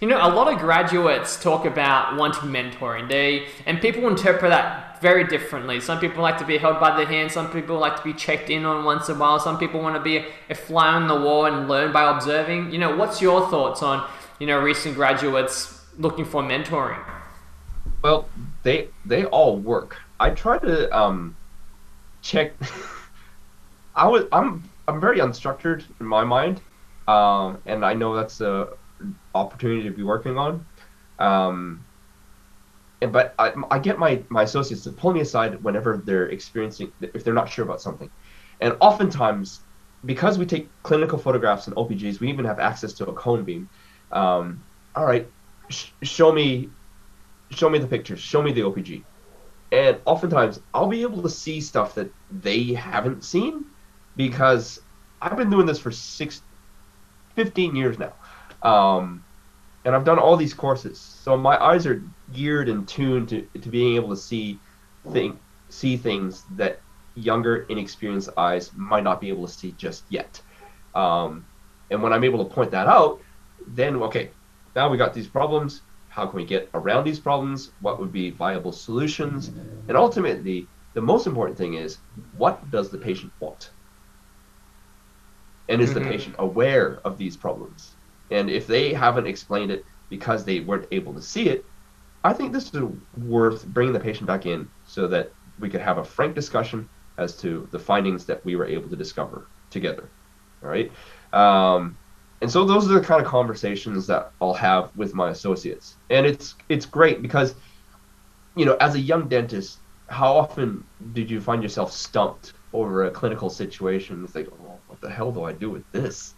you know, a lot of graduates talk about wanting mentoring. They and people interpret that very differently. Some people like to be held by the hand. Some people like to be checked in on once in a while. Some people want to be a fly on the wall and learn by observing. You know, what's your thoughts on you know recent graduates looking for mentoring? Well, they they all work. I try to um, check. I was I'm I'm very unstructured in my mind, um, and I know that's a opportunity to be working on. Um, and but I, I get my my associates to pull me aside whenever they're experiencing if they're not sure about something, and oftentimes because we take clinical photographs and OPGs, we even have access to a cone beam. Um, all right, sh- show me show me the pictures, show me the OPG. And oftentimes I'll be able to see stuff that they haven't seen because I've been doing this for six, 15 years now. Um, and I've done all these courses. So my eyes are geared and tuned to, to being able to see thing, see things that younger, inexperienced eyes might not be able to see just yet. Um, and when I'm able to point that out, then okay, now we got these problems how can we get around these problems? What would be viable solutions? And ultimately, the most important thing is what does the patient want? And is mm-hmm. the patient aware of these problems? And if they haven't explained it because they weren't able to see it, I think this is worth bringing the patient back in so that we could have a frank discussion as to the findings that we were able to discover together. All right. Um, and so those are the kind of conversations that I'll have with my associates. And it's it's great because you know, as a young dentist, how often did you find yourself stumped over a clinical situation? It's like, oh, what the hell do I do with this?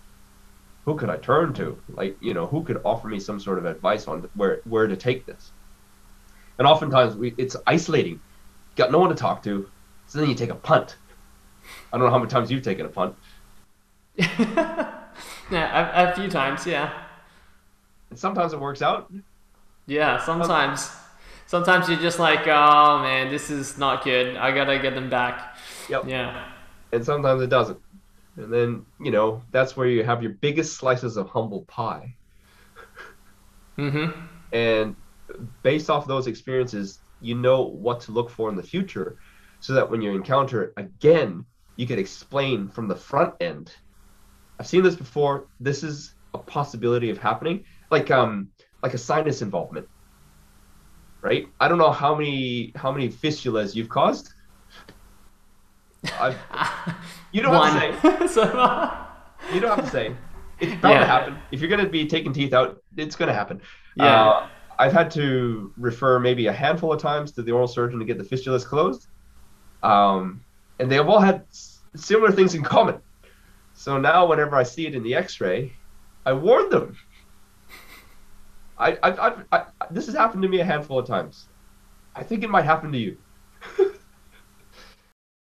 Who could I turn to? Like, you know, who could offer me some sort of advice on where where to take this? And oftentimes we, it's isolating. Got no one to talk to, so then you take a punt. I don't know how many times you've taken a punt. Yeah, a, a few times, yeah. And sometimes it works out. Yeah, sometimes. Sometimes you're just like, oh man, this is not good. I gotta get them back. Yep. Yeah. And sometimes it doesn't. And then, you know, that's where you have your biggest slices of humble pie. mm-hmm. And based off those experiences, you know what to look for in the future so that when you encounter it again, you can explain from the front end I've seen this before. This is a possibility of happening, like um like a sinus involvement, right? I don't know how many how many fistulas you've caused. I've, you don't One. have to say. so, you don't have to say. It's bound yeah. to happen. If you're going to be taking teeth out, it's going to happen. Yeah. Uh, I've had to refer maybe a handful of times to the oral surgeon to get the fistulas closed. Um, and they have all had similar things in common. So now, whenever I see it in the X-ray, I warn them. I, I, I, I, this has happened to me a handful of times. I think it might happen to you.